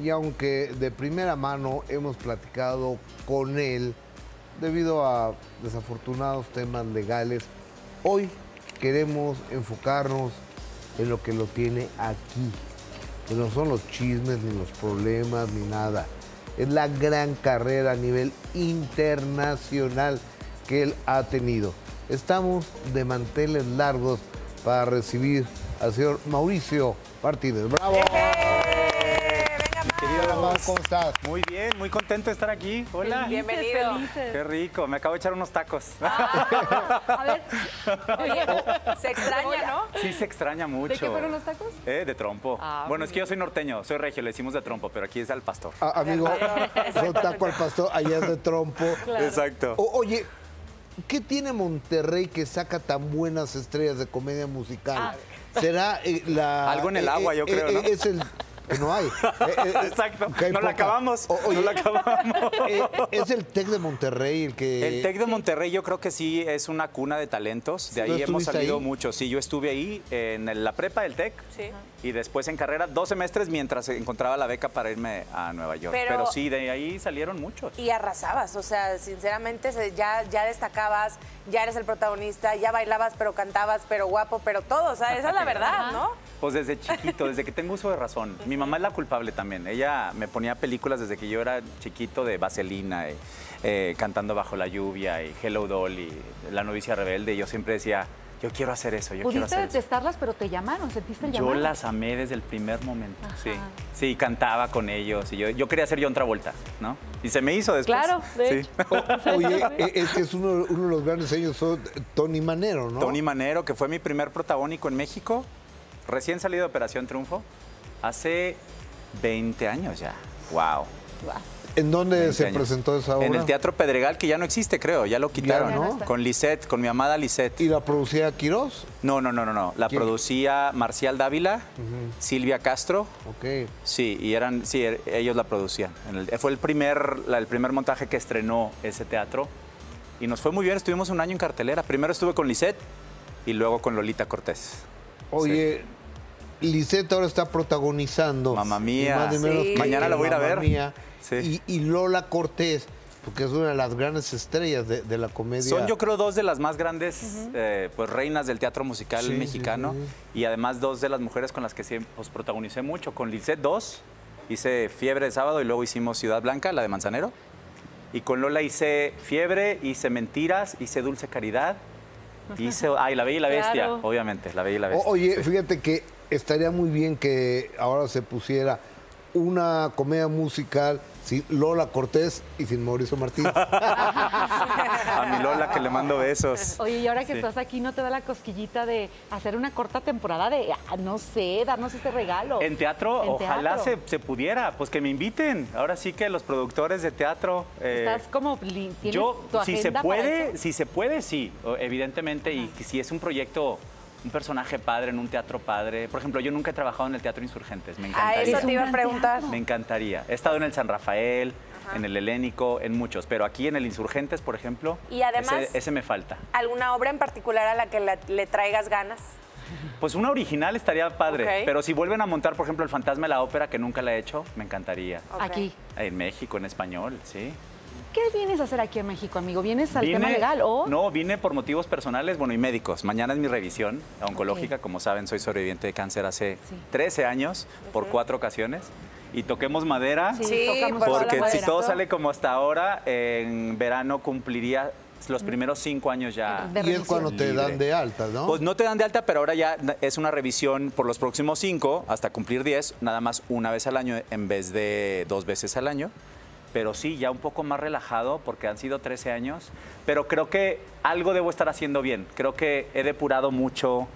y aunque de primera mano hemos platicado con él debido a desafortunados temas legales, hoy queremos enfocarnos en lo que lo tiene aquí, que no son los chismes ni los problemas ni nada. Es la gran carrera a nivel internacional que él ha tenido. Estamos de manteles largos para recibir al señor Mauricio Martínez. ¡Bravo! Mau, ¿cómo estás? Muy bien, muy contento de estar aquí. Hola. Bienvenido. Qué rico, me acabo de echar unos tacos. A ver, oye, se extraña, ¿no? Sí se extraña mucho. ¿De qué fueron los tacos? Eh, de trompo. Ah, bueno, es que yo soy norteño, soy regio, le decimos de trompo, pero aquí es al pastor. Ah, amigo, son taco al pastor, allá es de trompo. Exacto. O- oye, ¿qué tiene Monterrey que saca tan buenas estrellas de comedia musical? ¿Será eh, la... Algo en el agua, yo creo, ¿no? Es el... que no hay. Eh, eh, Exacto. No la acabamos. O- oye, no la acabamos. eh, es el TEC de Monterrey el que... El TEC de Monterrey yo creo que sí es una cuna de talentos. De ¿Tú ahí hemos salido ahí? mucho. Sí, yo estuve ahí en la prepa del TEC Sí. y después en carrera dos semestres mientras encontraba la beca para irme a Nueva York. Pero- Pero, sí, de ahí salieron muchos. Y arrasabas, o sea, sinceramente ya, ya destacabas, ya eres el protagonista, ya bailabas, pero cantabas, pero guapo, pero todo, o sea, esa es la verdad, ¿no? Pues desde chiquito, desde que tengo uso de razón. Mi mamá es la culpable también. Ella me ponía películas desde que yo era chiquito de Vaselina, y, eh, cantando bajo la lluvia y Hello Dolly, La novicia rebelde. Y yo siempre decía, yo quiero hacer eso, yo quiero Pudiste hacer eso. detestarlas, pero te llamaron, sentiste el Yo llamado. las amé desde el primer momento, Ajá. sí. Sí, cantaba con ellos y yo, yo quería ser John Travolta, ¿no? Y se me hizo después. Claro, de sí. hecho. O- Oye, eh, es que es uno, uno de los grandes años, son Tony Manero, ¿no? Tony Manero, que fue mi primer protagónico en México, recién salido de Operación Triunfo, hace 20 años ya. Wow. ¿En dónde 20 se años. presentó esa obra? En el Teatro Pedregal, que ya no existe, creo, ya lo quitaron. Ya no. Con Lisette, con mi amada Lisette. ¿Y la producía Quirós? No, no, no, no, no. La ¿Quién? producía Marcial Dávila, Silvia Castro. Ok. Sí, y eran, sí, er- ellos la producían. En el- fue el primer, la- el primer montaje que estrenó ese teatro. Y nos fue muy bien, estuvimos un año en cartelera. Primero estuve con Lisette y luego con Lolita Cortés. Oye, Lisette ahora está protagonizando. Mamma Mía. más menos Sí. que Mañana la voy a ir a ver. Mía. Sí. Y, y Lola Cortés, porque es una de las grandes estrellas de, de la comedia. Son yo creo dos de las más grandes eh, pues, reinas del teatro musical Sí, mexicano sí. y además dos de las mujeres con las que siempre pues, protagonicé mucho. Con Lisette dos, hice Fiebre de Sábado y luego hicimos Ciudad Blanca, la de Manzanero. Y con Lola hice Fiebre, hice Mentiras, hice Dulce Caridad, hice... Ay, La Bella y la Bestia, Claro. obviamente, La Bella y la O- Bestia. oye, sí. fíjate que estaría muy bien que ahora se pusiera una comedia musical sin Lola Cortés y sin Mauricio Martínez. A mi Lola que le mando besos. Oye, y ahora que Sí. estás aquí, ¿no te da la cosquillita de hacer una corta temporada de, ah, no sé, darnos este regalo? En teatro, En ojalá teatro. Se, se pudiera, pues que me inviten. Ahora sí que los productores de teatro... eh, Estás como, Yo, tu si se puede, si se puede, sí, evidentemente, y si es un proyecto, un personaje padre en un teatro padre. Por ejemplo, yo nunca he trabajado en el Teatro Insurgentes, me A encantaría. eso Es te iba a preguntar. Me encantaría. He estado en el San Rafael, en el Helénico, en muchos, pero aquí en el Insurgentes, por ejemplo, Y además- ese, ese me falta. ¿Alguna obra en particular a la que la- le traigas ganas? Pues una original estaría padre, pero si vuelven a montar, por ejemplo, el Fantasma de la Ópera, que nunca la he hecho, me encantaría. Aquí. En México, en español, sí. ¿Qué vienes a hacer aquí en México, amigo? ¿Vienes al Vine- tema legal o...? No, vine por motivos personales, bueno, y médicos. Mañana es mi revisión oncológica. Como saben, soy sobreviviente de cáncer hace Sí. 13 años, por cuatro ocasiones. Y toquemos madera, Sí, tocamos porque si madera. todo sale como hasta ahora, en verano cumpliría los primeros cinco años ya. Y es cuando te Libre. dan de alta, ¿no? Pues no te dan de alta, pero ahora ya es una revisión por los próximos cinco, hasta cumplir 10, nada más una vez al año en vez de dos veces al año. Pero sí, ya un poco más relajado porque han sido 13 años. Pero creo que algo debo estar haciendo bien. Creo que he depurado mucho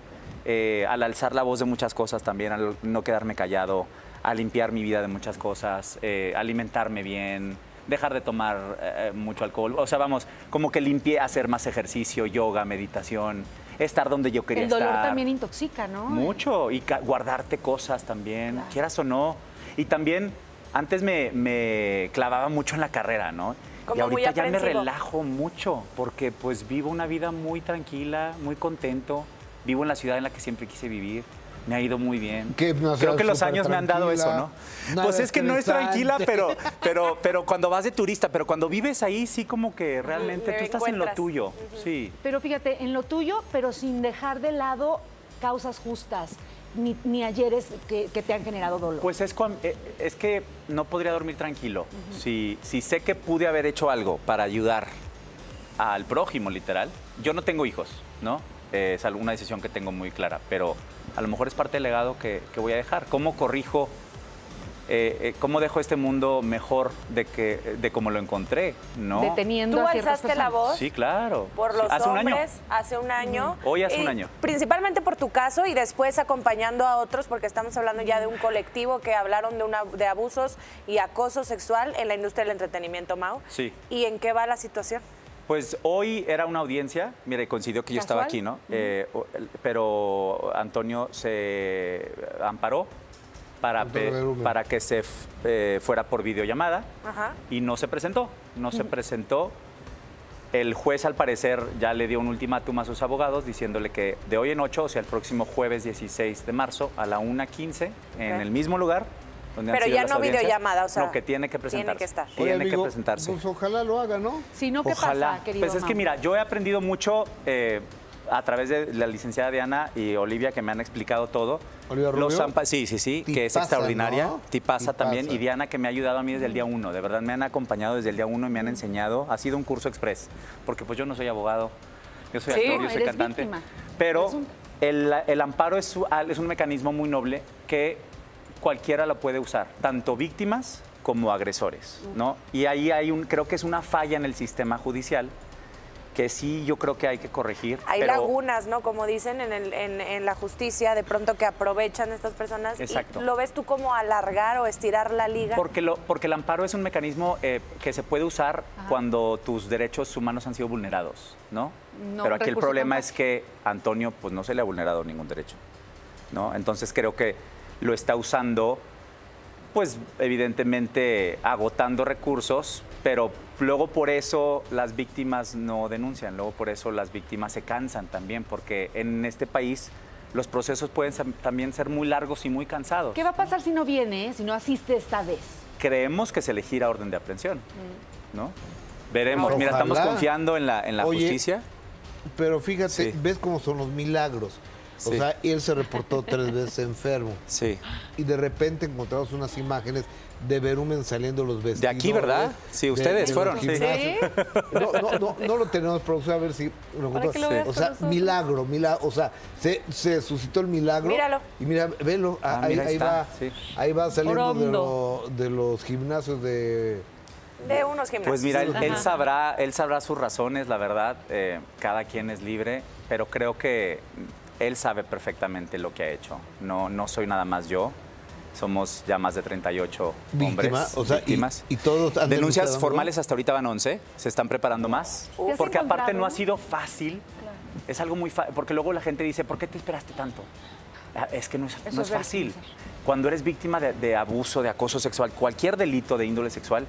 eh, al alzar la voz de muchas cosas también, al no quedarme callado, a limpiar mi vida de muchas cosas, eh, alimentarme bien, dejar de tomar eh, mucho alcohol. O sea, vamos, como que limpié, hacer más ejercicio, yoga, meditación, estar donde yo quería El dolor estar. también intoxica, ¿no? Mucho, y guardarte cosas también, quieras o no. Y también, antes me, me clavaba mucho en la carrera, ¿no? Como y ahorita muy ya me relajo mucho, porque pues vivo una vida muy tranquila, muy contento. Vivo en la ciudad en la que siempre quise vivir. Me ha ido muy bien. Que no Creo que los años me han dado eso, ¿no? Pues es que no es tranquila, pero, pero, pero cuando vas de turista, pero cuando vives ahí, sí como que realmente tú estás en lo tuyo. Sí. Pero fíjate, en lo tuyo, pero sin dejar de lado causas justas, ni, ni ayeres que, que te han generado dolor. Pues es, eh, es que no podría dormir tranquilo. si, si sé que pude haber hecho algo para ayudar al prójimo, literal. Yo no tengo hijos, ¿no? Eh, es alguna decisión que tengo muy clara, pero a lo mejor es parte del legado que, que voy a dejar. ¿Cómo corrijo, eh, eh, cómo dejo este mundo mejor de, que, de como lo encontré, ¿no? Deteniendo Tú a alzaste la voz Sí, claro. por los Hace un año. hombres hace un año. Hoy hace y un año. Principalmente por tu caso y después acompañando a otros, porque estamos hablando ya de un colectivo que hablaron de, una, de abusos y acoso sexual en la industria del entretenimiento, Mau. Sí. ¿Y en qué va la situación? Pues hoy era una audiencia, mire, coincidió que yo estaba aquí, ¿no? Eh, pero Antonio se amparó para, para que se eh, fuera por videollamada Ajá. y no se presentó, no se presentó. El juez al parecer ya le dio un ultimátum a sus abogados diciéndole que de hoy en 8, o sea, el próximo jueves 16 de marzo a la 1.15 en Ok. el mismo lugar Pero ya no videollamada, o sea, no, que tiene que tiene presentarse. que estar. Oye, Tiene que presentarse. Pues ojalá lo haga, ¿no? Si no, ¿qué Ojalá. pasa, querido Pues es que mira, yo he aprendido mucho eh, a través de la licenciada Diana y Olivia que me han explicado todo. ¿Olivia Rubio? Los zampa- sí, sí, sí, que es extraordinaria. ¿no? Tipaza también. Y Diana que me ha ayudado a mí desde el día uno. De verdad, me han acompañado desde el día uno y me han enseñado. Ha sido un curso express. Porque pues yo no soy abogado. Yo soy Sí. actor, yo soy cantante. víctima. Pero un- el, el amparo es, es un mecanismo muy noble que cualquiera lo puede usar, tanto víctimas como agresores, ¿no? Y ahí hay un, creo que es una falla en el sistema judicial que sí yo creo que hay que corregir. Hay pero- lagunas, ¿no? Como dicen en, el- en- en la justicia, de pronto que aprovechan estas personas. y Exacto. ¿Lo ves tú como alargar o estirar la liga? Porque, lo, porque el amparo es un mecanismo eh, que se puede usar cuando tus derechos humanos han sido vulnerados, ¿no? No, Pero aquí el problema es que Antonio pues no se le ha vulnerado ningún derecho, ¿no? Entonces creo que lo está usando, pues evidentemente agotando recursos, pero luego por eso las víctimas no denuncian, luego por eso las víctimas se cansan también, porque en este país los procesos pueden ser- también ser muy largos y muy cansados. ¿Qué va a pasar si no viene, si no asiste esta vez? creemos que se le gira orden de aprehensión, ¿no? Veremos. Mira, estamos confiando en la, en la Oye, justicia. Pero fíjate, Sí. ves cómo son los milagros. O sea, él se reportó tres veces enfermo. Sí. Y de repente encontramos unas imágenes de Berumen saliendo los vestidos. De aquí, ¿verdad? Sí, ustedes fueron, sí. No, no, no, no lo tenemos, producción, a ver si lo lo O sea, milagro, milagro. O sea, se, se suscitó el milagro. Míralo. Y mira, velo, Ah, ahí, mira, va, sí. ahí va saliendo de, Orondo. lo- de los gimnasios de... De unos gimnasios. Pues mira, él, sabrá, él sabrá sus razones, la verdad. eh, cada quien es libre, pero creo que él sabe perfectamente lo que ha hecho. No, no soy nada más yo. Somos ya más de 38 Víctima, hombres o sea, y- víctimas. y todos han Denuncias formales hasta ahorita van 11, se están preparando más. ¿Te has Porque aparte no ha sido fácil. Es algo muy fácil, porque luego la gente dice, ¿por qué te esperaste tanto? Ah, Es que no es, no es es fácil. Cuando eres víctima de, de abuso, de acoso sexual, cualquier delito de índole sexual,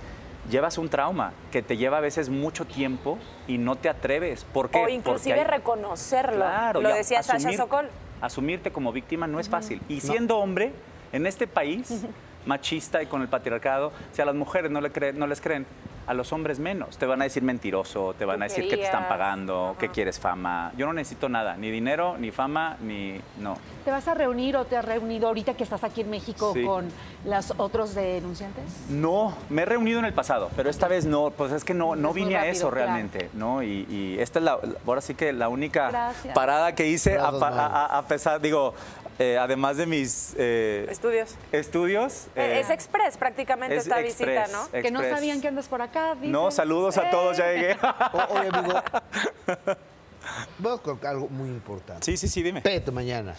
llevas un trauma que te lleva a veces mucho tiempo y no te atreves. ¿Por qué? O Porque inclusive hay- reconocerlo. Claro, Lo decía Sasha Sokol. Asumirte como víctima no es fácil. Y siendo hombre, en este país machista y con el patriarcado, si a las mujeres no, le creen, no les creen, a los hombres menos. Te van a decir mentiroso, te van a decir que te están pagando, que Ajá. quieres fama. Yo no necesito nada, ni dinero, ni fama, ni... No. ¿Te vas a reunir o te has reunido ahorita que estás aquí en México Sí. con los otros denunciantes? No, me he reunido en el pasado, pero esta vez no, pues es que no, no Es vine a eso claro. realmente, ¿no? Y, y esta es la, ahora sí que la única Gracias. parada que hice, Gracias, a- a pesar, digo, eh, además de mis eh, Estudios. estudios. eh, es express prácticamente es esta visita, express, ¿no? Que no sabían que andas por acá. dicen. No, saludos a todos, ya llegué. O- oye, amigo, vamos con algo muy importante. sí, sí, sí, dime. PET mañana.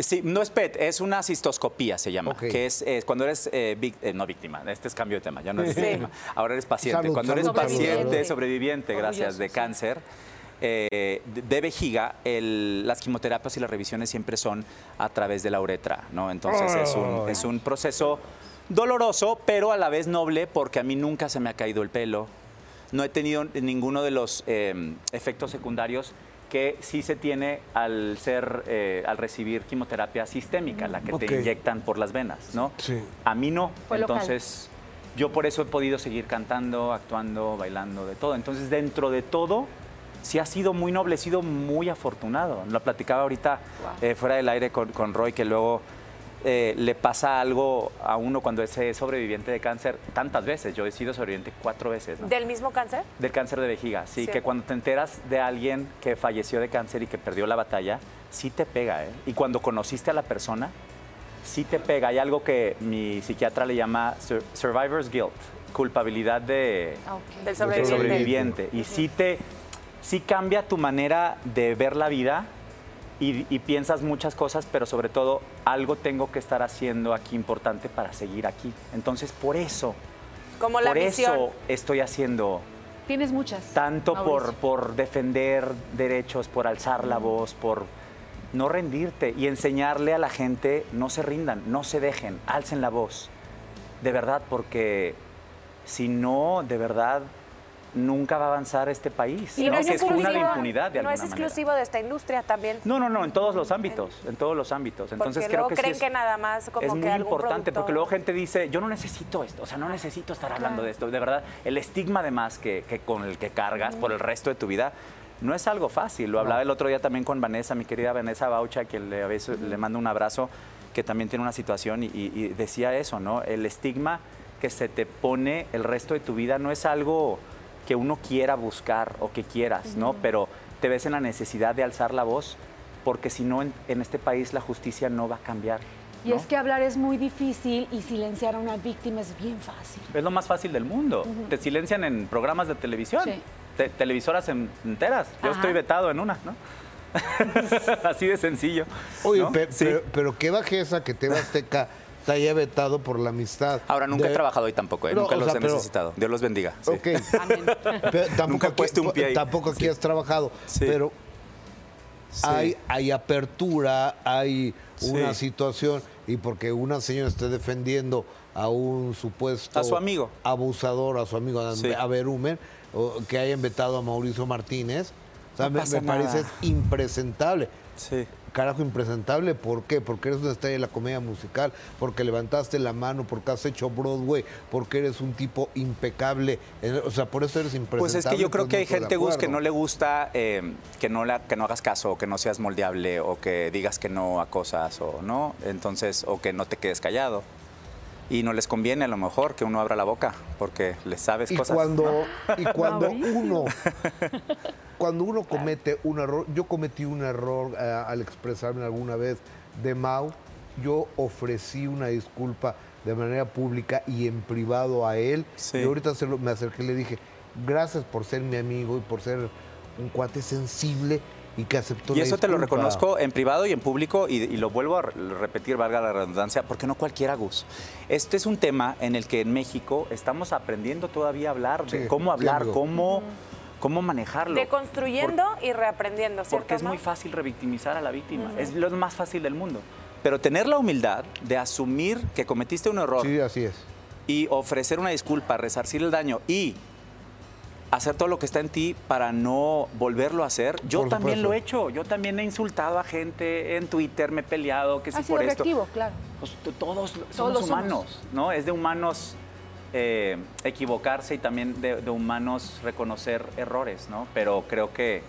Sí, no es PET, es una cistoscopía, se llama, que es, cuando eres, eh, vic- eh, no víctima, este es cambio de tema, ya no eres Sí. víctima, ahora eres paciente. Salud, cuando eres salud, paciente, salud. sobreviviente, gracias, de cáncer, eh, de vejiga, el- las quimioterapias y las revisiones siempre son a través de la uretra, ¿no? Entonces es un, Ay. es un proceso doloroso, pero a la vez noble, porque a mí nunca se me ha caído el pelo, no he tenido ninguno de los eh, efectos secundarios que sí se tiene al ser, eh, al recibir quimioterapia sistémica, la que te inyectan por las venas, ¿no? Sí. A mí no. Fue local. Entonces, yo por eso he podido seguir cantando, actuando, bailando, de todo. Entonces, dentro de todo, sí ha sido muy noble, he sido muy afortunado. Lo platicaba ahorita eh, fuera del aire con, con Roy, que luego eh, le pasa algo a uno cuando es eh, sobreviviente de cáncer tantas veces. Yo he sido sobreviviente cuatro veces, ¿no? ¿Del mismo cáncer? Del cáncer de vejiga, sí, Sí. que cuando te enteras de alguien que falleció de cáncer y que perdió la batalla, sí te pega, ¿eh? Y cuando conociste a la persona, sí te pega. Hay algo que mi psiquiatra le llama sur- survivor's guilt, culpabilidad de Ah. Del de sobreviviente. sobreviviente. Y sí te, sí cambia tu manera de ver la vida y, y piensas muchas cosas, pero sobre todo algo tengo que estar haciendo aquí importante para seguir aquí. Entonces, por eso, Como la por misión. eso estoy haciendo Tienes muchas. tanto por, por defender derechos, por alzar la voz, por no rendirte y enseñarle a la gente, no se rindan, no se dejen, alcen la voz. De verdad, porque si no, de verdad, nunca va a avanzar este país. Y ¿no? no es Que es una de impunidad de no es manera. exclusivo de esta industria también. No, no, no, en todos los ámbitos, en todos los ámbitos. Entonces porque creo luego que sí es- que nada más como es que muy algún importante porque luego gente dice, yo no necesito esto, o sea, no necesito estar hablando de esto. De verdad, el estigma además que, que con el que cargas por el resto de tu vida no es algo fácil. Lo hablaba el otro día también con Vanessa, mi querida Vanessa Baucha, que le, a veces le mando un abrazo, que también tiene una situación y, y- y decía eso, ¿no? El estigma que se te pone el resto de tu vida no es algo que uno quiera buscar o que quieras, ¿no? Pero te ves en la necesidad de alzar la voz porque si no en, en este país la justicia no va a cambiar. Y ¿no? es que hablar es muy difícil y silenciar a una víctima es bien fácil. Es lo más fácil del mundo. Te silencian en programas de televisión, Sí. te- televisoras en- enteras. Yo Ajá. estoy vetado en una, ¿no? Así de sencillo. Oye, ¿no? pe- Sí. pero, pero qué bajeza que TV Azteca te haya vetado por la amistad. Ahora, nunca de- he trabajado hoy tampoco, ¿eh? No, nunca los sea, he pero- necesitado. Dios los bendiga. sí. Ok. Pero tampoco Nunca he aquí- un pie ahí. Tampoco aquí has trabajado. Sí. Pero Sí. hay, hay apertura, hay una Sí. situación, y porque una señora esté defendiendo a un supuesto A su amigo. abusador, a su amigo a- Sí. a Berumen, o que hayan vetado a Mauricio Martínez, o sea, No me, parece impresentable. Sí. Carajo, impresentable, ¿por qué? Porque eres una estrella de la comedia musical, porque levantaste la mano, porque has hecho Broadway, porque eres un tipo impecable. en- O sea, por eso eres impresentable. Pues es que yo creo pues que hay gente, Gus, que no le gusta eh, que, no la, que no hagas caso, o que no seas moldeable, o que digas que no a cosas, o no, entonces, o que no te quedes callado. Y no les conviene a lo mejor que uno abra la boca, porque les sabes Y cosas. cuando, y cuando Mauricio. uno cuando uno comete un error, yo cometí un error eh, al expresarme alguna vez de Mau, yo ofrecí una disculpa de manera pública y en privado a él. Sí. Y ahorita se lo- me acerqué y le dije, gracias por ser mi amigo y por ser un cuate sensible y que aceptó Y la eso te lo disculpa". reconozco en privado y en público y, y lo vuelvo a re- repetir, valga la redundancia, porque no cualquiera, Gus. Este es un tema en el que en México estamos aprendiendo todavía a hablar de Sí, cómo hablar, cómo, cómo manejarlo. Deconstruyendo y reaprendiendo, ¿cierto? Porque es muy fácil revictimizar a la víctima. Es lo más fácil del mundo. Pero tener la humildad de asumir que cometiste un error Sí, así es. y ofrecer una disculpa, resarcir el daño y hacer todo lo que está en ti para no volverlo a hacer. Yo Por también supuesto. lo he hecho. Yo también he insultado a gente en Twitter, me he peleado, que sí por esto. reactivo, claro. Pues, todos somos Todos somos. humanos, ¿no? Es de humanos eh, equivocarse y también de, de humanos reconocer errores, ¿no? Pero creo que,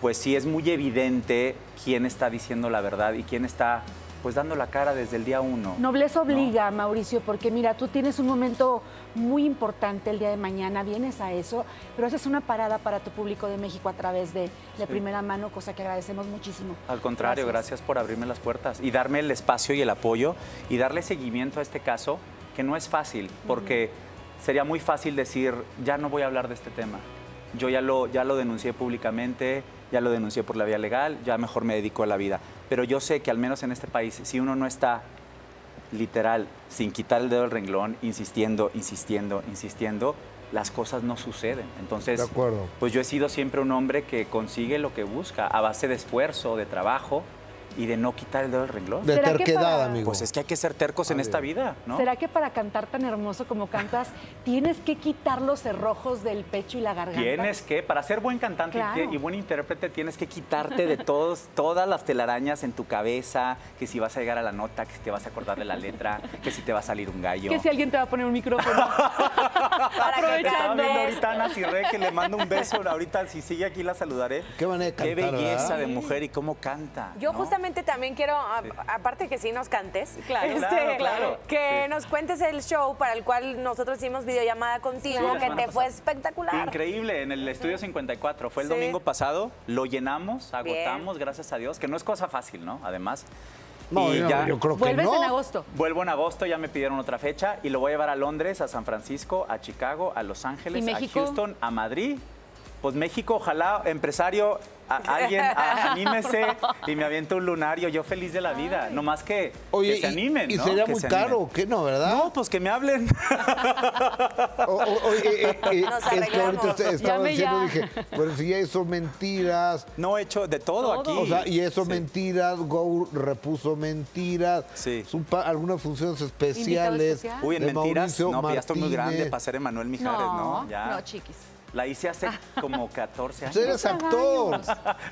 pues sí es muy evidente quién está diciendo la verdad y quién está, pues dando la cara desde el día uno. Nobleza obliga, Mauricio, porque mira, tú tienes un momento muy importante el día de mañana, vienes a eso, pero haces una parada para tu público de México a través de, de primera mano, cosa que agradecemos muchísimo. Al contrario, gracias. por abrirme las puertas y darme el espacio y el apoyo y darle seguimiento a este caso, que no es fácil, porque sería muy fácil decir, ya no voy a hablar de este tema. Yo ya lo, ya lo denuncié públicamente, ya lo denuncié por la vía legal, ya mejor me dedico a la vida. Pero yo sé que al menos en este país, si uno no está literal, sin quitar el dedo del renglón, insistiendo, insistiendo, insistiendo, las cosas no suceden. Entonces, De acuerdo. pues yo he sido siempre un hombre que consigue lo que busca a base de esfuerzo, de trabajo y de no quitar el dedo del renglón. De ¿Será que terquedad, para- amigo. Pues es que hay que ser tercos en esta vida, ¿no? ¿Será que para cantar tan hermoso como cantas tienes que quitar los cerrojos del pecho y la garganta? Tienes que, para ser buen cantante Claro. y buen intérprete, tienes que quitarte de todos, todas las telarañas en tu cabeza, que si vas a llegar a la nota, que si te vas a acordar de la letra, que si te va a salir un gallo. Que si alguien te va a poner un micrófono. A Ana que le mando un beso. Ahorita, si sigue aquí, la saludaré. Qué manera de Qué cantar, belleza ¿verdad? de mujer y cómo canta. Yo ¿no? justamente también quiero, a- aparte que sí nos cantes, Claro. este, Claro, claro. que Sí. nos cuentes el show para el cual nosotros hicimos videollamada contigo, Sí, que te fue espectacular. Increíble, en el estudio 54. Fue el Sí. domingo pasado, lo llenamos, Bien. agotamos, gracias a Dios, que no es cosa fácil, ¿no? Además. No, Y yo, ya- yo creo que Vuelves no. en agosto. Vuelvo en agosto, ya me pidieron otra fecha y lo voy a llevar a Londres, a San Francisco, a Chicago, a Los Ángeles, ¿Y a? Houston, a Madrid. Pues México, ojalá, empresario, a- alguien a- anímese y me avienta un lunario. Yo feliz de la vida. No más que, Oye, que se y- animen. y, ¿no? sería Que muy se caro. ¿qué no, verdad? No, pues que me hablen. O- o- oye, eh, eh, Nos es que ahorita usted estaba Llame diciendo, ya. dije, pero si ya hizo mentiras, No he hecho de todo, Todo. aquí. o sea, y eso Sí. mentiras, Go repuso mentiras, Sí. Son pa- algunas funciones especiales. especial. Uy, en de mentiras, Mauricio no, pues ya estoy muy grande para ser Emanuel Mijares, ¿no? No, Ya. no, chiquis. La hice hace como 14 Pues años. eres actor.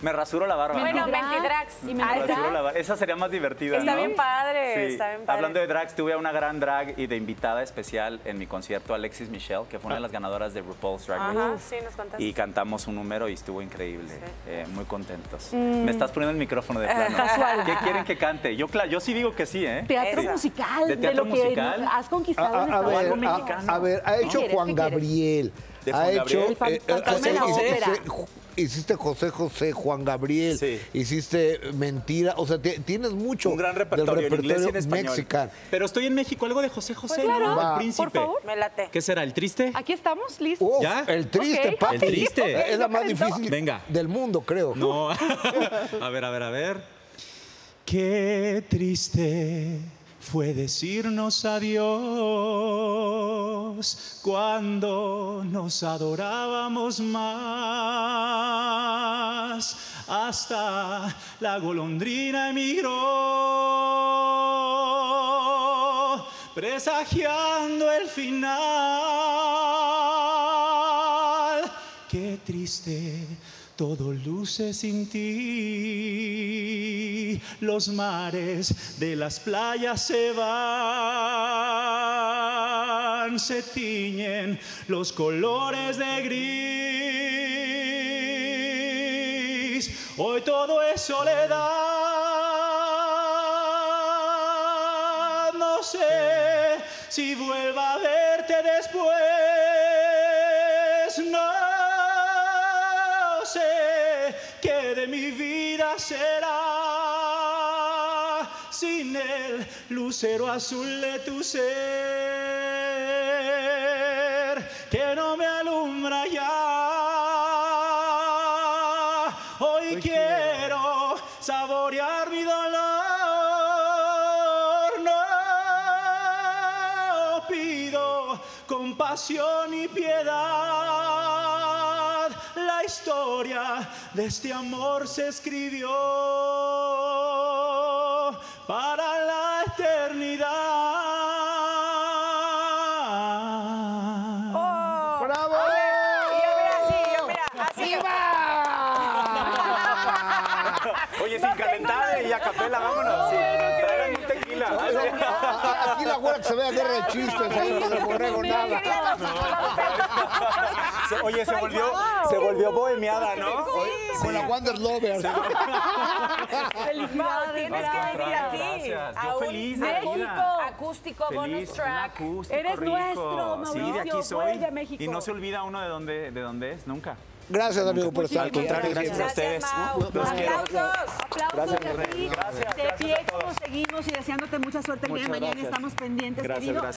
Me rasuro la barba. Bueno, ¿no? Mentidrags. Y Me está. rasuro la barba. Esa sería más divertida, Está ¿no? bien padre, Sí. está bien padre. Hablando de drags, tuve a una gran drag y de invitada especial en mi concierto, Alexis Michelle, que fue una de las ganadoras de RuPaul's Drag Race. Ajá, sí, nos contaste. Y cantamos un número y estuvo increíble. Eh, muy contentos. Me estás poniendo el micrófono de plano. Mm. Casual. ¿Qué quieren que cante? Yo, cla- yo sí digo que sí, ¿eh? Teatro musical, ¿De de, teatro lo musical? has A, conquistado en a- a ver, mexicano. a, ver, ha hecho? Juan ¿Qué quieres? Gabriel. ¿De ha Juan hecho Gabriel? Eh, fantasma eh, hiciste- José José, Juan Gabriel, Sí. hiciste Mentira, o sea, ti- tienes mucho Un gran del repertorio, en inglés y en español. mexicano. Pero estoy en México, algo de José José, Pues claro. ¿no? Va. El príncipe. Por favor. Me late. ¿Qué será? ¿El triste? Aquí estamos, listos. Uf, ¿Ya? El triste, papi. El triste. Es la más difícil Venga. del mundo, creo. No. a ver, a ver, a ver. Qué triste fue decirnos adiós cuando nos adorábamos más. Hasta la golondrina emigró, presagiando el final. Qué triste, todo luce sin ti. Los mares de las playas se van, se tiñen los colores de gris. Hoy todo es soledad. No sé si vuelva a verte después. Sé qué de mi vida será sin el lucero azul de tu ser que no me alumbra ya. Hoy quiero saborear mi dolor. No pido compasión y piedad. Historia de este amor se escribió para la eternidad. ¡Bravo! Y yo mira así, yo mira así. Oye, No sin calentar y a capela, vámonos. Sí. Aquí la güera que se vea guerra de chistes ahí con el borrego, nada. Se- Oye, se volvió, se volvió bohemiada, ¿no? Con la Wonder Lovers. Mau, Felicidades. tienes que venir aquí. Yo feliz de acústico, bonus track. acústico Eres rico. nuestro, Sí, de Mauricio, aquí soy. Y no se olvida uno de dónde, de dónde es, nunca. Gracias, amigo, por estar Al contrario, gracias a ustedes. Mau. Los quiero. Aplausos. Aplausos Gracias. Gracias, De gracias pie a como seguimos y deseándote mucha suerte el día de mañana. Estamos pendientes, Gracias, querido. gracias.